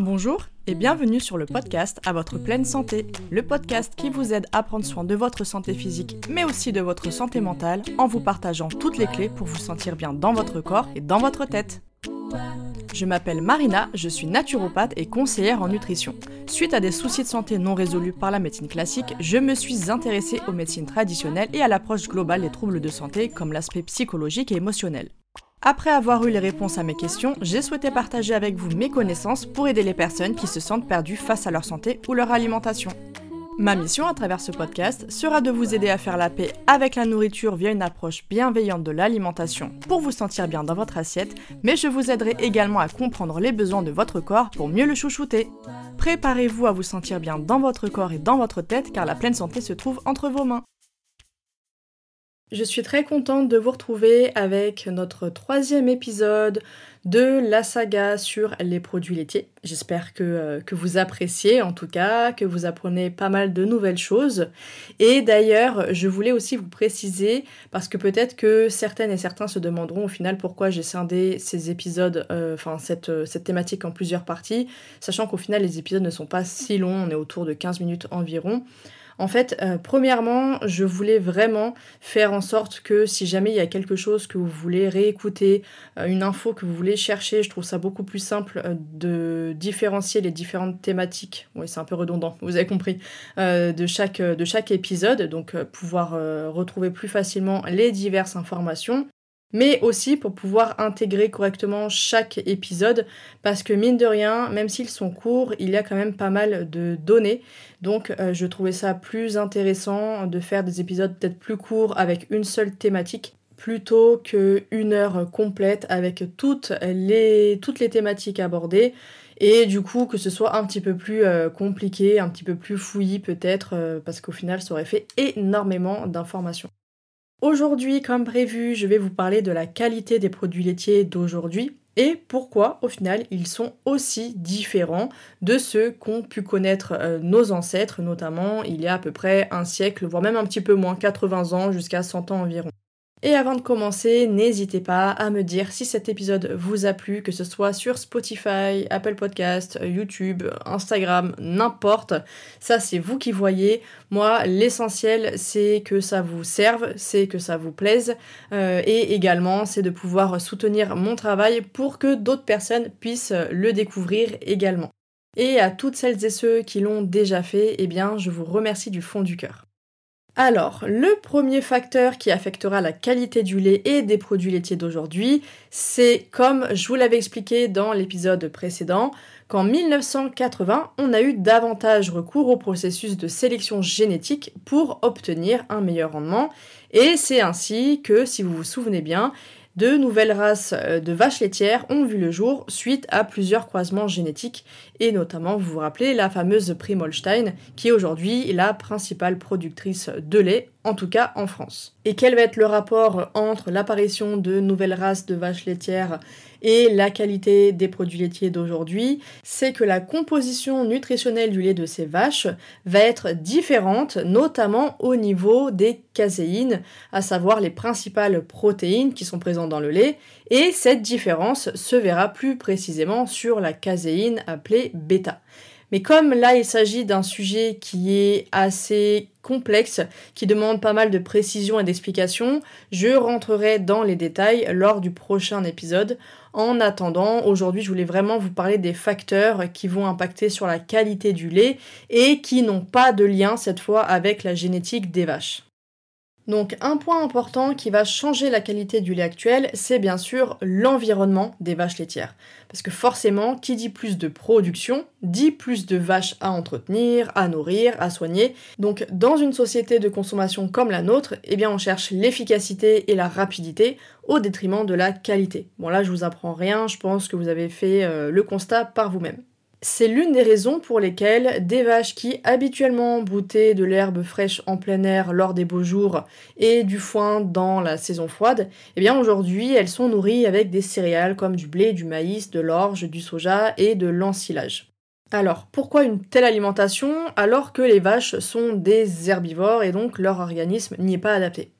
Bonjour et bienvenue sur le podcast À votre pleine santé, le podcast qui vous aide à prendre soin de votre santé physique mais aussi de votre santé mentale en vous partageant toutes les clés pour vous sentir bien dans votre corps et dans votre tête. Je m'appelle Marina, je suis naturopathe et conseillère en nutrition. Suite à des soucis de santé non résolus par la médecine classique, je me suis intéressée aux médecines traditionnelles et à l'approche globale des troubles de santé comme l'aspect psychologique et émotionnel. Après avoir eu les réponses à mes questions, j'ai souhaité partager avec vous mes connaissances pour aider les personnes qui se sentent perdues face à leur santé ou leur alimentation. Ma mission à travers ce podcast sera de vous aider à faire la paix avec la nourriture via une approche bienveillante de l'alimentation pour vous sentir bien dans votre assiette, mais je vous aiderai également à comprendre les besoins de votre corps pour mieux le chouchouter. Préparez-vous à vous sentir bien dans votre corps et dans votre tête car la pleine santé se trouve entre vos mains. Je suis très contente de vous retrouver avec notre troisième épisode de la saga sur les produits laitiers. J'espère que, euh, que, vous appréciez en tout cas, que vous apprenez pas mal de nouvelles choses. Et d'ailleurs, je voulais aussi vous préciser, parce que peut-être que certaines et certains se demanderont au final pourquoi j'ai scindé ces épisodes, euh, enfin cette, euh, cette thématique en plusieurs parties, sachant qu'au final les épisodes ne sont pas si longs, on est autour de 15 minutes environ. En fait, euh, premièrement, je voulais vraiment faire en sorte que si jamais il y a quelque chose que vous voulez réécouter, euh, une info que vous voulez chercher, je trouve ça beaucoup plus simple euh, de différencier les différentes thématiques. Oui, c'est un peu redondant, vous avez compris, de, chaque, de chaque épisode, donc pouvoir retrouver plus facilement les diverses informations mais aussi pour pouvoir intégrer correctement chaque épisode, parce que mine de rien, même s'ils sont courts, il y a quand même pas mal de données, donc euh, je trouvais ça plus intéressant de faire des épisodes peut-être plus courts avec une seule thématique plutôt qu'une heure complète avec toutes les, thématiques abordées et du coup que ce soit un petit peu plus euh, compliqué, un petit peu plus fouillis peut-être, euh, parce qu'au final ça aurait fait énormément d'informations. Aujourd'hui, comme prévu, je vais vous parler de la qualité des produits laitiers d'aujourd'hui et pourquoi au final ils sont aussi différents de ceux qu'ont pu connaître euh, nos ancêtres, notamment il y a à peu près un siècle, voire même un petit peu moins, 80 ans jusqu'à 100 ans environ. Et avant de commencer, n'hésitez pas à me dire si cet épisode vous a plu, que ce soit sur Spotify, Apple Podcast, YouTube, Instagram, n'importe. Ça, c'est vous qui voyez. Moi, l'essentiel, c'est que ça vous serve, c'est que ça vous plaise. Euh, et également, c'est de pouvoir soutenir mon travail pour que d'autres personnes puissent le découvrir également. Et à toutes celles et ceux qui l'ont déjà fait, eh bien, je vous remercie du fond du cœur. Alors, le premier facteur qui affectera la qualité du lait et des produits laitiers d'aujourd'hui, c'est comme je vous l'avais expliqué dans l'épisode précédent, qu'en 1980, on a eu davantage recours au processus de sélection génétique pour obtenir un meilleur rendement. Et c'est ainsi que, si vous vous souvenez bien, de nouvelles races euh, de vaches laitières ont vu le jour suite à plusieurs croisements génétiques et notamment, vous vous rappelez, la fameuse Primolstein qui est aujourd'hui la principale productrice de lait, en tout cas en France. Et quel va être le rapport entre l'apparition de nouvelles races de vaches laitières et la qualité des produits laitiers d'aujourd'hui, c'est que la composition nutritionnelle du lait de ces vaches va être différente, notamment au niveau des caséines, à savoir les principales protéines qui sont présentes dans le lait, et cette différence se verra plus précisément sur la caséine appelée bêta. Mais comme là il s'agit d'un sujet qui est assez complexe, qui demande pas mal de précision et d'explication, je rentrerai dans les détails lors du prochain épisode. En attendant, aujourd'hui je voulais vraiment vous parler des facteurs qui vont impacter sur la qualité du lait et qui n'ont pas de lien cette fois avec la génétique des vaches. Donc un point important qui va changer la qualité du lait actuel, c'est bien sûr l'environnement des vaches laitières. Parce que forcément, qui dit plus de production, dit plus de vaches à entretenir, à nourrir, à soigner. Donc dans une société de consommation comme la nôtre, eh bien on cherche l'efficacité et la rapidité au détriment de la qualité. Bon là je vous apprends rien, je pense que vous avez fait euh, le constat par vous-même. C'est l'une des raisons pour lesquelles des vaches qui habituellement broutaient de l'herbe fraîche en plein air lors des beaux jours et du foin dans la saison froide, eh bien aujourd'hui elles sont nourries avec des céréales comme du blé, du maïs, de l'orge, du soja et de l'ensilage. Alors, pourquoi une telle alimentation alors que les vaches sont des herbivores et donc leur organisme n'y est pas adapté?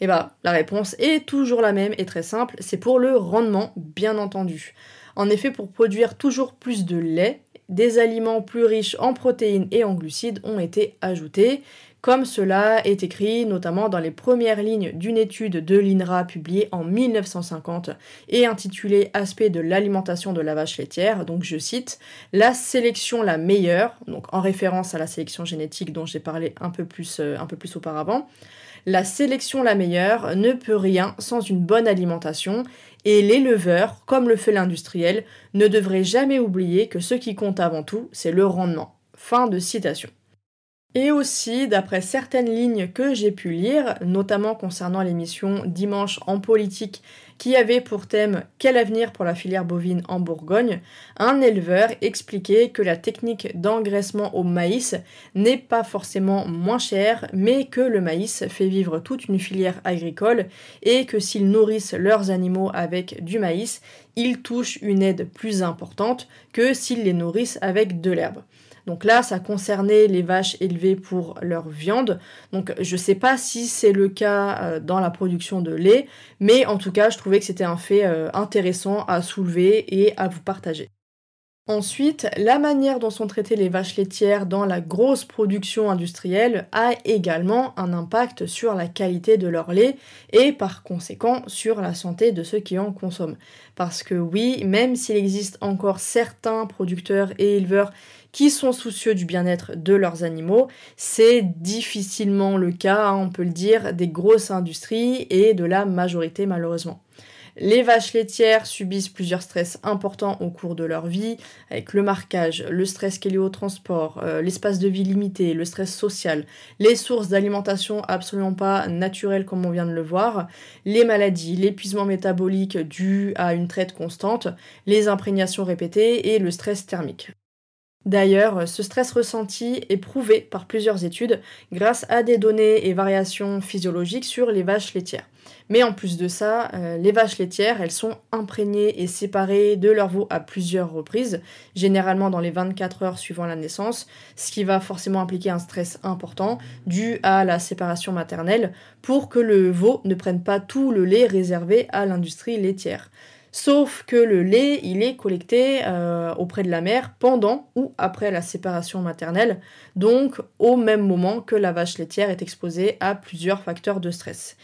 Eh bien, la réponse est toujours la même et très simple, c'est pour le rendement, bien entendu. En effet, pour produire toujours plus de lait, des aliments plus riches en protéines et en glucides ont été ajoutés, comme cela est écrit notamment dans les premières lignes d'une étude de l'INRA publiée en 1950 et intitulée Aspect de l'alimentation de la vache laitière. Donc je cite La sélection la meilleure, donc en référence à la sélection génétique dont j'ai parlé un peu plus, euh, un peu plus auparavant. La sélection la meilleure ne peut rien sans une bonne alimentation et l'éleveur, comme le fait l'industriel, ne devrait jamais oublier que ce qui compte avant tout, c'est le rendement. Fin de citation. Et aussi, d'après certaines lignes que j'ai pu lire, notamment concernant l'émission Dimanche en politique qui avait pour thème Quel avenir pour la filière bovine en Bourgogne, un éleveur expliquait que la technique d'engraissement au maïs n'est pas forcément moins chère, mais que le maïs fait vivre toute une filière agricole et que s'ils nourrissent leurs animaux avec du maïs, ils touchent une aide plus importante que s'ils les nourrissent avec de l'herbe. Donc là, ça concernait les vaches élevées pour leur viande. Donc je ne sais pas si c'est le cas euh, dans la production de lait, mais en tout cas, je trouvais que c'était un fait euh, intéressant à soulever et à vous partager. Ensuite, la manière dont sont traitées les vaches laitières dans la grosse production industrielle a également un impact sur la qualité de leur lait et par conséquent sur la santé de ceux qui en consomment. Parce que oui, même s'il existe encore certains producteurs et éleveurs qui sont soucieux du bien-être de leurs animaux. C'est difficilement le cas, hein, on peut le dire, des grosses industries et de la majorité malheureusement. Les vaches laitières subissent plusieurs stress importants au cours de leur vie, avec le marquage, le stress qui est au transport, euh, l'espace de vie limité, le stress social, les sources d'alimentation absolument pas naturelles comme on vient de le voir, les maladies, l'épuisement métabolique dû à une traite constante, les imprégnations répétées et le stress thermique. D'ailleurs, ce stress ressenti est prouvé par plusieurs études grâce à des données et variations physiologiques sur les vaches laitières. Mais en plus de ça, euh, les vaches laitières, elles sont imprégnées et séparées de leur veau à plusieurs reprises, généralement dans les 24 heures suivant la naissance, ce qui va forcément impliquer un stress important dû à la séparation maternelle pour que le veau ne prenne pas tout le lait réservé à l'industrie laitière. Sauf que le lait, il est collecté euh, auprès de la mère pendant ou après la séparation maternelle, donc au même moment que la vache laitière est exposée à plusieurs facteurs de stress.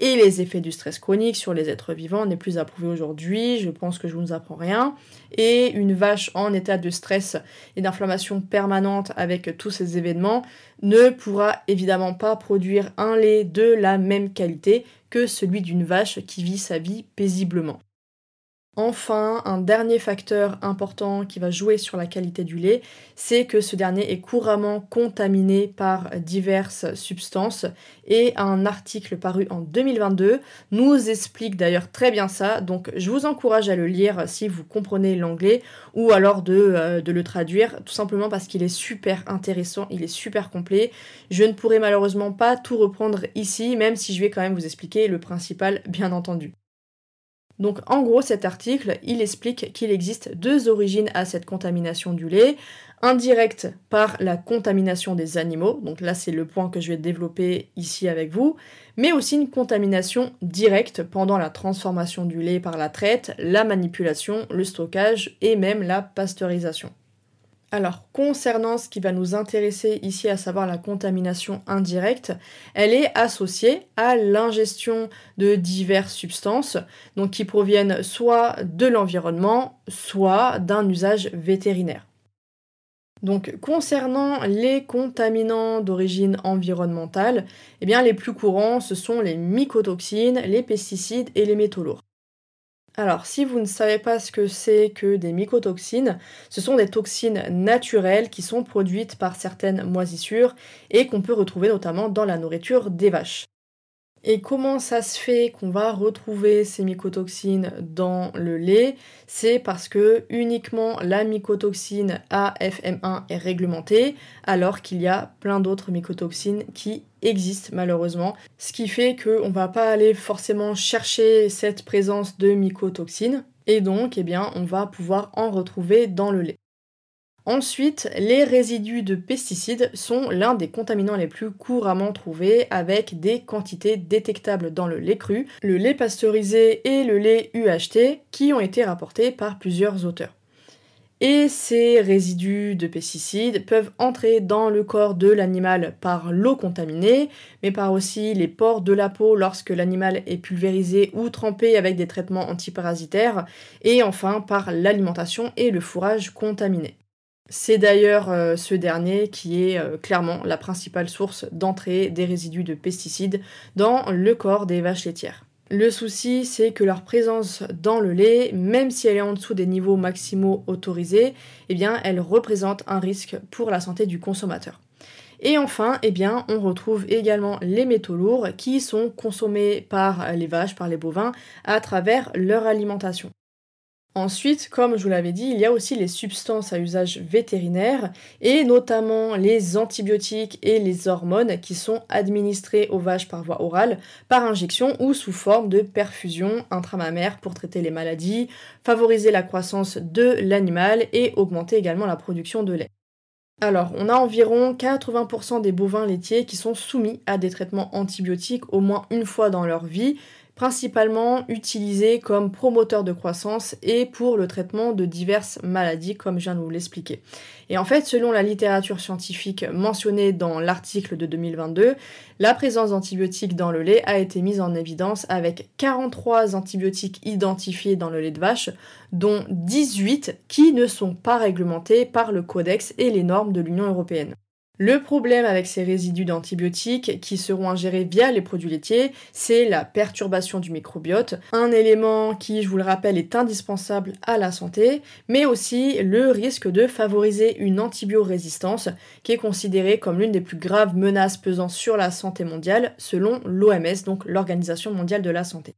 Et les effets du stress chronique sur les êtres vivants n'est plus approuvé aujourd'hui, je pense que je vous apprends rien. Et une vache en état de stress et d'inflammation permanente avec tous ces événements ne pourra évidemment pas produire un lait de la même qualité que celui d'une vache qui vit sa vie paisiblement. Enfin, un dernier facteur important qui va jouer sur la qualité du lait, c'est que ce dernier est couramment contaminé par diverses substances et un article paru en 2022 nous explique d'ailleurs très bien ça, donc je vous encourage à le lire si vous comprenez l'anglais ou alors de, euh, de le traduire, tout simplement parce qu'il est super intéressant, il est super complet. Je ne pourrai malheureusement pas tout reprendre ici, même si je vais quand même vous expliquer le principal bien entendu. Donc en gros cet article, il explique qu'il existe deux origines à cette contamination du lait. Indirecte par la contamination des animaux, donc là c'est le point que je vais développer ici avec vous, mais aussi une contamination directe pendant la transformation du lait par la traite, la manipulation, le stockage et même la pasteurisation. Alors, concernant ce qui va nous intéresser ici, à savoir la contamination indirecte, elle est associée à l'ingestion de diverses substances, donc qui proviennent soit de l'environnement, soit d'un usage vétérinaire. Donc, concernant les contaminants d'origine environnementale, eh bien, les plus courants, ce sont les mycotoxines, les pesticides et les métaux lourds. Alors, si vous ne savez pas ce que c'est que des mycotoxines, ce sont des toxines naturelles qui sont produites par certaines moisissures et qu'on peut retrouver notamment dans la nourriture des vaches. Et comment ça se fait qu'on va retrouver ces mycotoxines dans le lait? C'est parce que uniquement la mycotoxine AFM1 est réglementée, alors qu'il y a plein d'autres mycotoxines qui existent malheureusement. Ce qui fait qu'on ne va pas aller forcément chercher cette présence de mycotoxines, et donc eh bien, on va pouvoir en retrouver dans le lait. Ensuite, les résidus de pesticides sont l'un des contaminants les plus couramment trouvés avec des quantités détectables dans le lait cru, le lait pasteurisé et le lait UHT qui ont été rapportés par plusieurs auteurs. Et ces résidus de pesticides peuvent entrer dans le corps de l'animal par l'eau contaminée, mais par aussi les pores de la peau lorsque l'animal est pulvérisé ou trempé avec des traitements antiparasitaires, et enfin par l'alimentation et le fourrage contaminés. C'est d'ailleurs euh, ce dernier qui est euh, clairement la principale source d'entrée des résidus de pesticides dans le corps des vaches laitières. Le souci, c'est que leur présence dans le lait, même si elle est en dessous des niveaux maximaux autorisés, eh bien, elle représente un risque pour la santé du consommateur. Et enfin, eh bien, on retrouve également les métaux lourds qui sont consommés par les vaches, par les bovins, à travers leur alimentation. Ensuite, comme je vous l'avais dit, il y a aussi les substances à usage vétérinaire et notamment les antibiotiques et les hormones qui sont administrés aux vaches par voie orale, par injection ou sous forme de perfusion intramammaire pour traiter les maladies, favoriser la croissance de l'animal et augmenter également la production de lait. Alors, on a environ 80% des bovins laitiers qui sont soumis à des traitements antibiotiques au moins une fois dans leur vie, principalement utilisé comme promoteur de croissance et pour le traitement de diverses maladies, comme je viens de vous l'expliquer. Et en fait, selon la littérature scientifique mentionnée dans l'article de 2022, la présence d'antibiotiques dans le lait a été mise en évidence avec 43 antibiotiques identifiés dans le lait de vache, dont 18 qui ne sont pas réglementés par le Codex et les normes de l'Union européenne. Le problème avec ces résidus d'antibiotiques qui seront ingérés via les produits laitiers, c'est la perturbation du microbiote, un élément qui, je vous le rappelle, est indispensable à la santé, mais aussi le risque de favoriser une antibiorésistance qui est considérée comme l'une des plus graves menaces pesant sur la santé mondiale selon l'OMS, donc l'Organisation mondiale de la santé.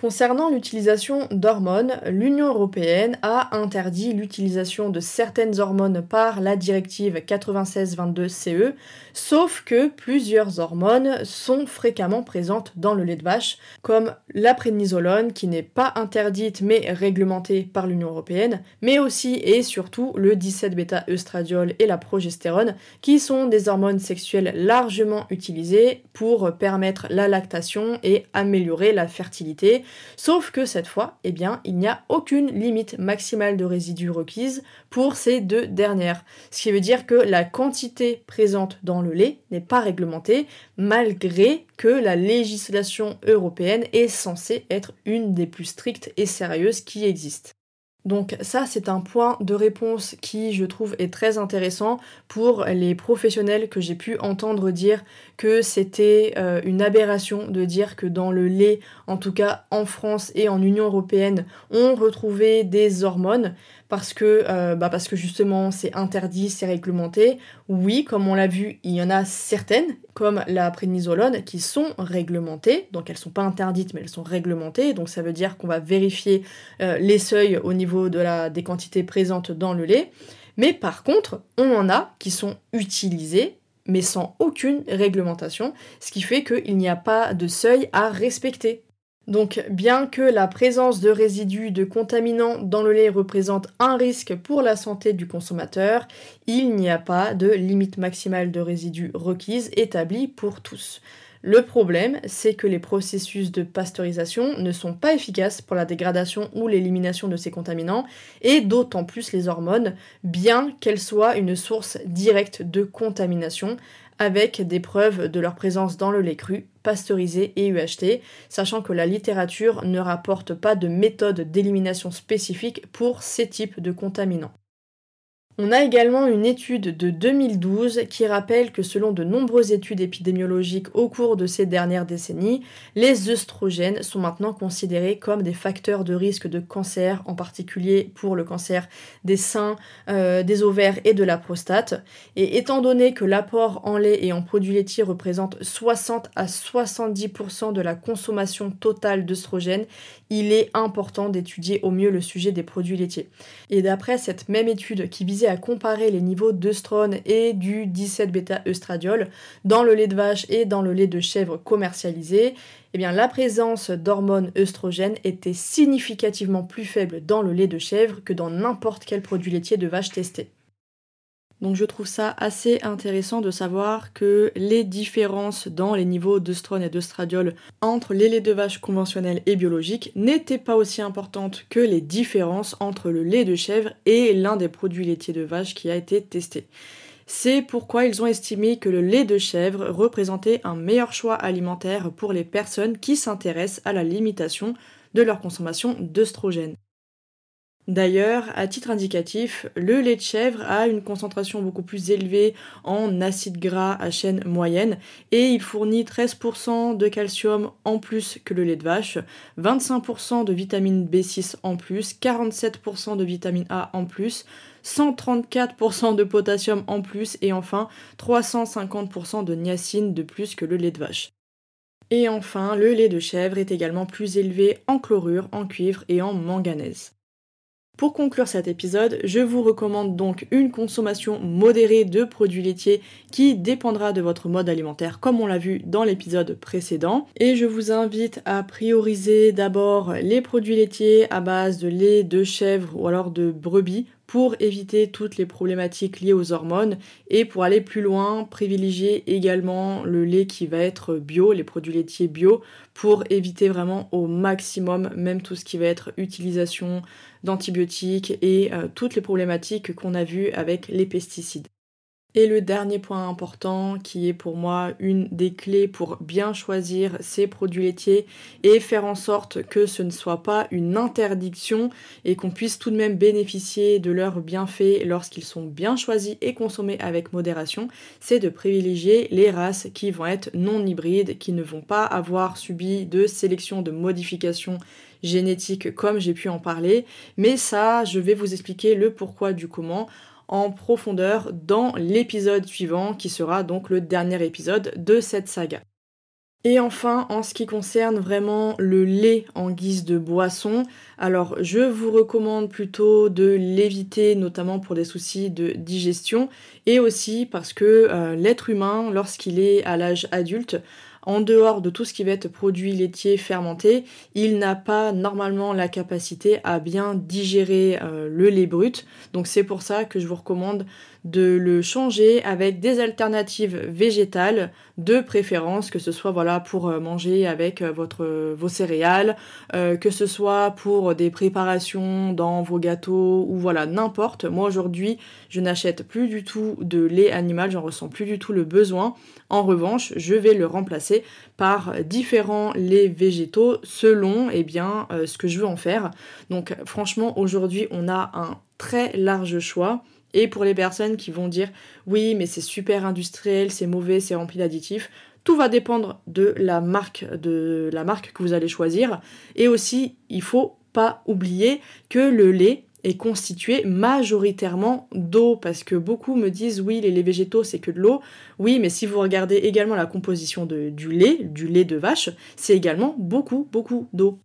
Concernant l'utilisation d'hormones, l'Union européenne a interdit l'utilisation de certaines hormones par la directive 96-22-CE, sauf que plusieurs hormones sont fréquemment présentes dans le lait de vache, comme la prénisolone qui n'est pas interdite mais réglementée par l'Union européenne, mais aussi et surtout le 17-bêta-œstradiol et la progestérone, qui sont des hormones sexuelles largement utilisées pour permettre la lactation et améliorer la fertilité Sauf que cette fois, eh il n'y a aucune limite maximale de résidus requise pour ces deux dernières. Ce qui veut dire que la quantité présente dans le lait n'est pas réglementée, malgré que la législation européenne est censée être une des plus strictes et sérieuses qui existent. Donc ça, c'est un point de réponse qui, je trouve, est très intéressant pour les professionnels que j'ai pu entendre dire que c'était euh, une aberration de dire que dans le lait, en tout cas en France et en Union européenne, on retrouvait des hormones parce que, euh, bah parce que justement c'est interdit, c'est réglementé. Oui, comme on l'a vu, il y en a certaines, comme la prénisolone, qui sont réglementées. Donc elles sont pas interdites, mais elles sont réglementées. Donc ça veut dire qu'on va vérifier euh, les seuils au niveau des quantités présentes dans le lait. Mais par contre, on en a qui sont utilisées mais sans aucune réglementation, ce qui fait qu'il n'y a pas de seuil à respecter. Donc bien que la présence de résidus de contaminants dans le lait représente un risque pour la santé du consommateur, il n'y a pas de limite maximale de résidus requise établie pour tous. Le problème, c'est que les processus de pasteurisation ne sont pas efficaces pour la dégradation ou l'élimination de ces contaminants, et d'autant plus les hormones, bien qu'elles soient une source directe de contamination, avec des preuves de leur présence dans le lait cru, pasteurisé et UHT, sachant que la littérature ne rapporte pas de méthode d'élimination spécifique pour ces types de contaminants. On a également une étude de 2012 qui rappelle que selon de nombreuses études épidémiologiques au cours de ces dernières décennies, les œstrogènes sont maintenant considérés comme des facteurs de risque de cancer, en particulier pour le cancer des seins, euh, des ovaires et de la prostate. Et étant donné que l'apport en lait et en produits laitiers représente 60 à 70% de la consommation totale d'œstrogènes, il est important d'étudier au mieux le sujet des produits laitiers. Et d'après cette même étude qui visait comparer les niveaux d'œstrone et du 17-bêta-œstradiol dans le lait de vache et dans le lait de chèvre commercialisé, eh bien, la présence d'hormones œstrogènes était significativement plus faible dans le lait de chèvre que dans n'importe quel produit laitier de vache testé. Donc je trouve ça assez intéressant de savoir que les différences dans les niveaux d'œstrone et d'œstradiol entre les laits de vache conventionnels et biologiques n'étaient pas aussi importantes que les différences entre le lait de chèvre et l'un des produits laitiers de vache qui a été testé. C'est pourquoi ils ont estimé que le lait de chèvre représentait un meilleur choix alimentaire pour les personnes qui s'intéressent à la limitation de leur consommation d'œstrogènes. D'ailleurs, à titre indicatif, le lait de chèvre a une concentration beaucoup plus élevée en acides gras à chaîne moyenne et il fournit 13% de calcium en plus que le lait de vache, 25% de vitamine B6 en plus, 47% de vitamine A en plus, 134% de potassium en plus et enfin 350% de niacine de plus que le lait de vache. Et enfin, le lait de chèvre est également plus élevé en chlorure, en cuivre et en manganèse. Pour conclure cet épisode, je vous recommande donc une consommation modérée de produits laitiers qui dépendra de votre mode alimentaire comme on l'a vu dans l'épisode précédent. Et je vous invite à prioriser d'abord les produits laitiers à base de lait de chèvre ou alors de brebis pour éviter toutes les problématiques liées aux hormones et pour aller plus loin, privilégier également le lait qui va être bio, les produits laitiers bio, pour éviter vraiment au maximum même tout ce qui va être utilisation d'antibiotiques et euh, toutes les problématiques qu'on a vues avec les pesticides. Et le dernier point important qui est pour moi une des clés pour bien choisir ces produits laitiers et faire en sorte que ce ne soit pas une interdiction et qu'on puisse tout de même bénéficier de leurs bienfaits lorsqu'ils sont bien choisis et consommés avec modération, c'est de privilégier les races qui vont être non hybrides, qui ne vont pas avoir subi de sélection, de modification génétique comme j'ai pu en parler. Mais ça, je vais vous expliquer le pourquoi du comment en profondeur dans l'épisode suivant qui sera donc le dernier épisode de cette saga. Et enfin, en ce qui concerne vraiment le lait en guise de boisson, alors je vous recommande plutôt de l'éviter, notamment pour des soucis de digestion, et aussi parce que euh, l'être humain, lorsqu'il est à l'âge adulte, en dehors de tout ce qui va être produit laitier fermenté, il n'a pas normalement la capacité à bien digérer euh, le lait brut. Donc c'est pour ça que je vous recommande de le changer avec des alternatives végétales de préférence, que ce soit voilà pour euh, manger avec euh, votre, vos céréales, que ce soit pour des préparations dans vos gâteaux ou voilà n'importe. Moi aujourd'hui je n'achète plus du tout de lait animal, j'en ressens plus du tout le besoin. En revanche, je vais le remplacer par différents laits végétaux selon eh bien, euh, ce que je veux en faire. Donc franchement, aujourd'hui, on a un très large choix. Et pour les personnes qui vont dire oui, mais c'est super industriel, c'est mauvais, c'est rempli d'additifs, tout va dépendre de la marque de la marque que vous allez choisir. Et aussi, il faut pas oublier que le lait est constitué majoritairement d'eau parce que beaucoup me disent oui les laits végétaux c'est que de l'eau oui mais si vous regardez également la composition du lait du lait de vache c'est également beaucoup beaucoup d'eau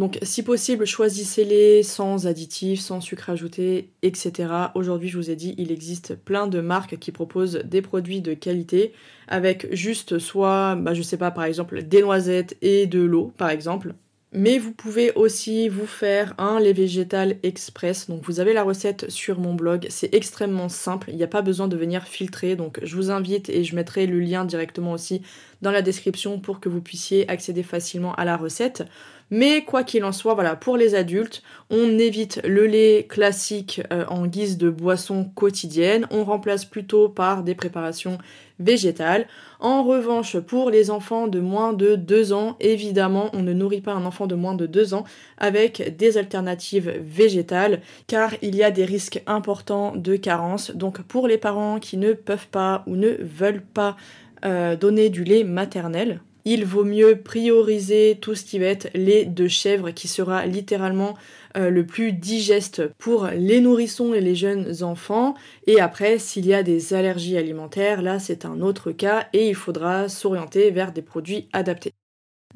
donc si possible choisissez-les sans additifs sans sucre ajouté etc aujourd'hui je vous ai dit il existe plein de marques qui proposent des produits de qualité avec juste soit bah, je sais pas par exemple des noisettes et de l'eau par exemple mais vous pouvez aussi vous faire un lait végétal express. Donc vous avez la recette sur mon blog. C'est extrêmement simple. Il n'y a pas besoin de venir filtrer. Donc je vous invite et je mettrai le lien directement aussi dans la description pour que vous puissiez accéder facilement à la recette. Mais quoi qu'il en soit, voilà, pour les adultes, on évite le lait classique euh, en guise de boisson quotidienne. On remplace plutôt par des préparations végétales. En revanche, pour les enfants de moins de 2 ans, évidemment, on ne nourrit pas un enfant de moins de 2 ans avec des alternatives végétales car il y a des risques importants de carence. Donc pour les parents qui ne peuvent pas ou ne veulent pas euh, donner du lait maternel, il vaut mieux prioriser tout ce qui va être lait de chèvre qui sera littéralement euh, le plus digeste pour les nourrissons et les jeunes enfants. Et après, s'il y a des allergies alimentaires, là c'est un autre cas et il faudra s'orienter vers des produits adaptés.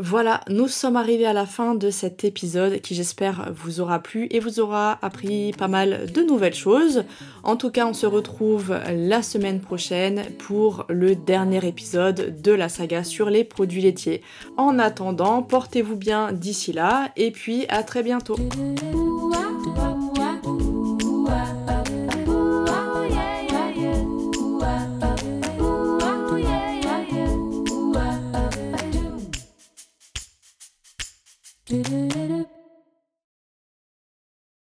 Voilà, nous sommes arrivés à la fin de cet épisode qui j'espère vous aura plu et vous aura appris pas mal de nouvelles choses. En tout cas, on se retrouve la semaine prochaine pour le dernier épisode de la saga sur les produits laitiers. En attendant, portez-vous bien d'ici là et puis à très bientôt.